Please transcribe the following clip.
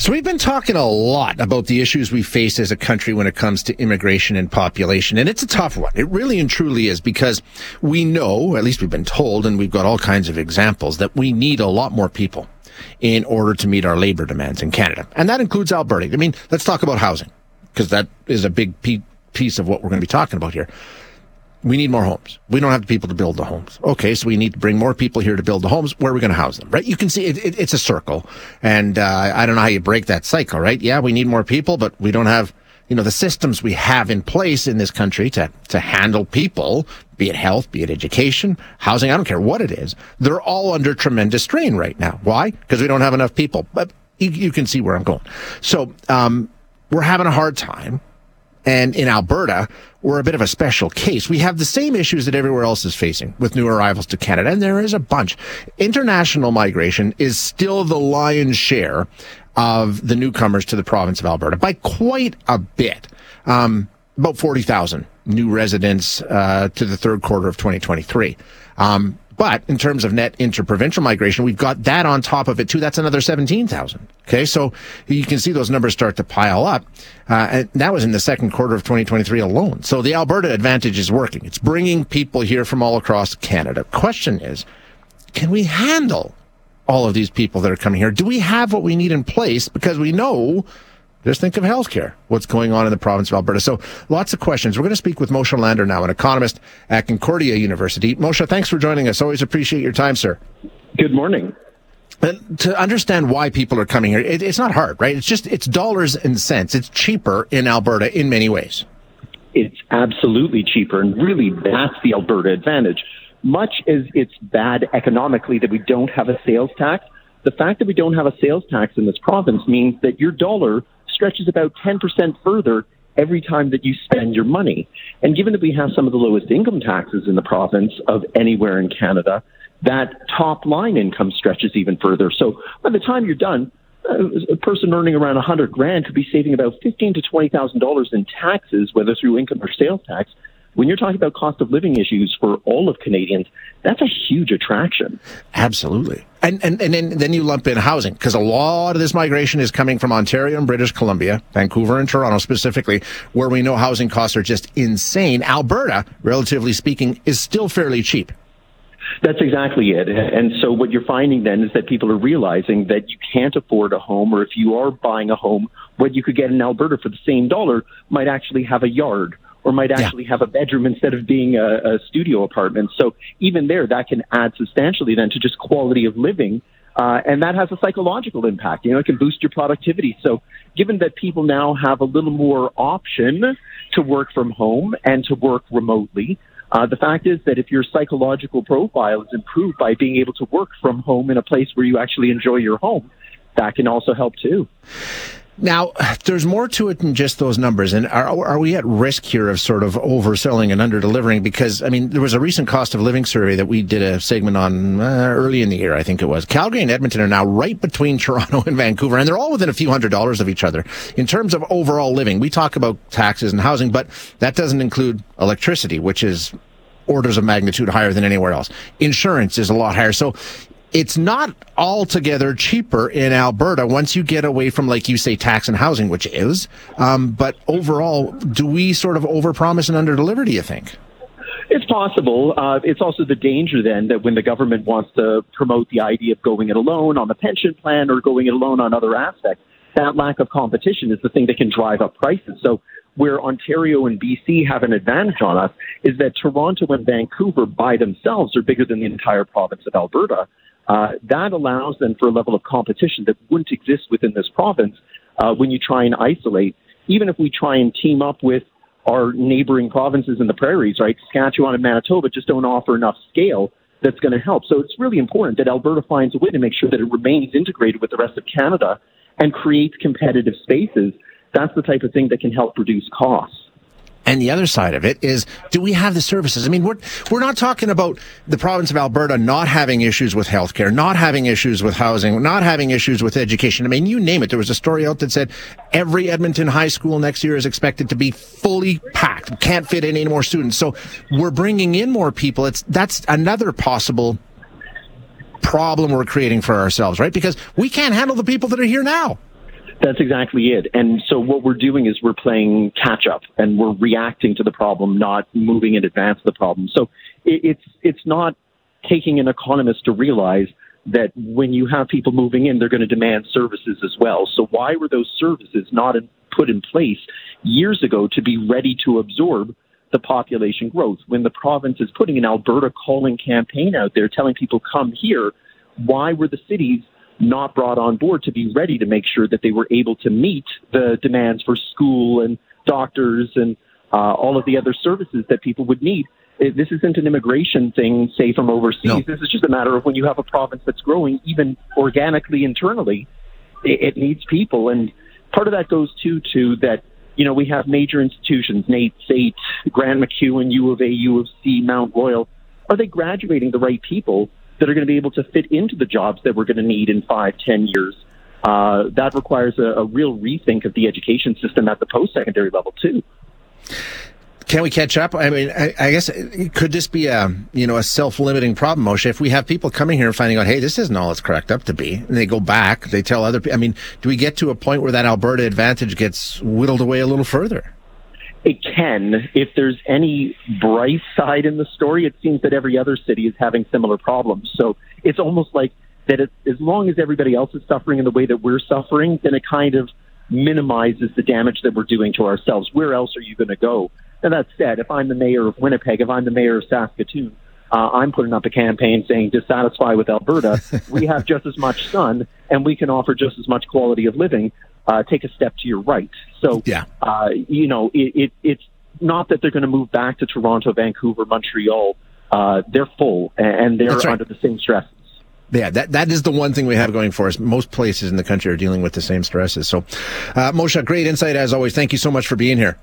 So we've been talking a lot about the issues we face as a country when it comes to immigration and population. And it's a tough one. It really and truly is because we know, at least we've been told, and we've got all kinds of examples that we need a lot more people in order to meet our labor demands in Canada. And that includes Alberta. I mean, let's talk about housing because that is a big piece of what we're going to be talking about here we need more homes. We don't have the people to build the homes. Okay, so we need to bring more people here to build the homes. Where are we going to house them? Right? You can see it, it, it's a circle, and uh, I don't know how you break that cycle. Right? Yeah, we need more people, but we don't have you know the systems we have in place in this country to to handle people, be it health, be it education, housing. I don't care what it is. They're all under tremendous strain right now. Why? Because we don't have enough people. But you, you can see where I'm going. So um, we're having a hard time and in Alberta, we're a bit of a special case. We have the same issues that everywhere else is facing with new arrivals to Canada, and there is a bunch. International migration is still the lion's share of the newcomers to the province of Alberta by quite a bit. Um, about 40,000 new residents uh, to the third quarter of 2023. Um, but in terms of net interprovincial migration, we've got that on top of it too. That's another 17,000. Okay. So you can see those numbers start to pile up. Uh, and that was in the second quarter of 2023 alone. So the Alberta advantage is working. It's bringing people here from all across Canada. Question is, can we handle all of these people that are coming here? Do we have what we need in place? Because we know just think of healthcare, what's going on in the province of Alberta. So lots of questions. We're going to speak with Moshe Lander now, an economist at Concordia University. Moshe, thanks for joining us. Always appreciate your time, sir. Good morning. And to understand why people are coming here, it, it's not hard, right? It's just, it's dollars and cents. It's cheaper in Alberta in many ways. It's absolutely cheaper. And really, that's the Alberta advantage. Much as it's bad economically that we don't have a sales tax, the fact that we don't have a sales tax in this province means that your dollar stretches about 10% further every time that you spend your money. And given that we have some of the lowest income taxes in the province of anywhere in Canada, that top line income stretches even further. So by the time you're done, uh, a person earning around 100 grand could be saving about 15 to 20 thousand dollars in taxes, whether through income or sales tax, when you're talking about cost of living issues for all of Canadians, that's a huge attraction. Absolutely. And, and, and then, then you lump in housing because a lot of this migration is coming from Ontario and British Columbia, Vancouver and Toronto specifically, where we know housing costs are just insane. Alberta, relatively speaking, is still fairly cheap. That's exactly it. And so what you're finding then is that people are realizing that you can't afford a home, or if you are buying a home, what you could get in Alberta for the same dollar might actually have a yard or might actually yeah. have a bedroom instead of being a, a studio apartment. So even there, that can add substantially then to just quality of living. Uh, and that has a psychological impact. You know, it can boost your productivity. So, given that people now have a little more option to work from home and to work remotely, uh, the fact is that if your psychological profile is improved by being able to work from home in a place where you actually enjoy your home, that can also help too. Now, there's more to it than just those numbers. And are, are we at risk here of sort of overselling and underdelivering? Because, I mean, there was a recent cost of living survey that we did a segment on uh, early in the year, I think it was. Calgary and Edmonton are now right between Toronto and Vancouver, and they're all within a few hundred dollars of each other. In terms of overall living, we talk about taxes and housing, but that doesn't include electricity, which is orders of magnitude higher than anywhere else. Insurance is a lot higher. So it's not altogether cheaper in Alberta once you get away from, like you say, tax and housing, which is. Um, but overall, do we sort of overpromise and underdeliver? Do you think? It's possible. Uh, it's also the danger then that when the government wants to promote the idea of going it alone on the pension plan or going it alone on other aspects, that lack of competition is the thing that can drive up prices. So where Ontario and BC have an advantage on us is that Toronto and Vancouver by themselves are bigger than the entire province of Alberta. Uh, that allows then for a level of competition that wouldn't exist within this province uh, when you try and isolate. Even if we try and team up with our neighboring provinces in the prairies, right? Saskatchewan and Manitoba just don't offer enough scale that's going to help. So it's really important that Alberta finds a way to make sure that it remains integrated with the rest of Canada and creates competitive spaces. That's the type of thing that can help reduce costs. And the other side of it is, do we have the services? I mean, we're, we're not talking about the province of Alberta not having issues with healthcare, not having issues with housing, not having issues with education. I mean, you name it. There was a story out that said every Edmonton high school next year is expected to be fully packed. Can't fit in any more students. So we're bringing in more people. It's, that's another possible problem we're creating for ourselves, right? Because we can't handle the people that are here now. That's exactly it. And so what we're doing is we're playing catch up and we're reacting to the problem, not moving in advance of the problem. So it, it's it's not taking an economist to realize that when you have people moving in, they're going to demand services as well. So why were those services not in, put in place years ago to be ready to absorb the population growth? When the province is putting an Alberta calling campaign out there telling people come here, why were the cities not brought on board to be ready to make sure that they were able to meet the demands for school and doctors and uh, all of the other services that people would need. This isn't an immigration thing, say from overseas. No. This is just a matter of when you have a province that's growing, even organically internally, it, it needs people. And part of that goes too to that you know, we have major institutions, NAIT, SAIT, Grant MacEwan, U of A, U of C, Mount Royal. Are they graduating the right people that are going to be able to fit into the jobs that we're going to need in five, ten years. Uh, that requires a, a real rethink of the education system at the post-secondary level too. Can we catch up? I mean, I, I, guess could this be a you know a self-limiting problem, Moshe? If we have people coming here and finding out, hey, this isn't all it's cracked up to be, and they go back, they tell other people. I mean, do we get to a point where that Alberta advantage gets whittled away a little further? It can. If there's any bright side in the story, it seems that every other city is having similar problems. So it's almost like that it, as long as everybody else is suffering in the way that we're suffering, then it kind of minimizes the damage that we're doing to ourselves. Where else are you going to go? And that said, if I'm the mayor of Winnipeg, if I'm the mayor of Saskatoon, uh, I'm putting up a campaign saying dissatisfied with Alberta, we have just as much sun and we can offer just as much quality of living uh, take a step to your right. So, yeah. uh, you know, it, it, it's not that they're going to move back to Toronto, Vancouver, Montreal. Uh, they're full and they're right. under the same stresses. Yeah, that, that is the one thing we have going for us. Most places in the country are dealing with the same stresses. So, uh, Moshe, great insight as always. Thank you so much for being here.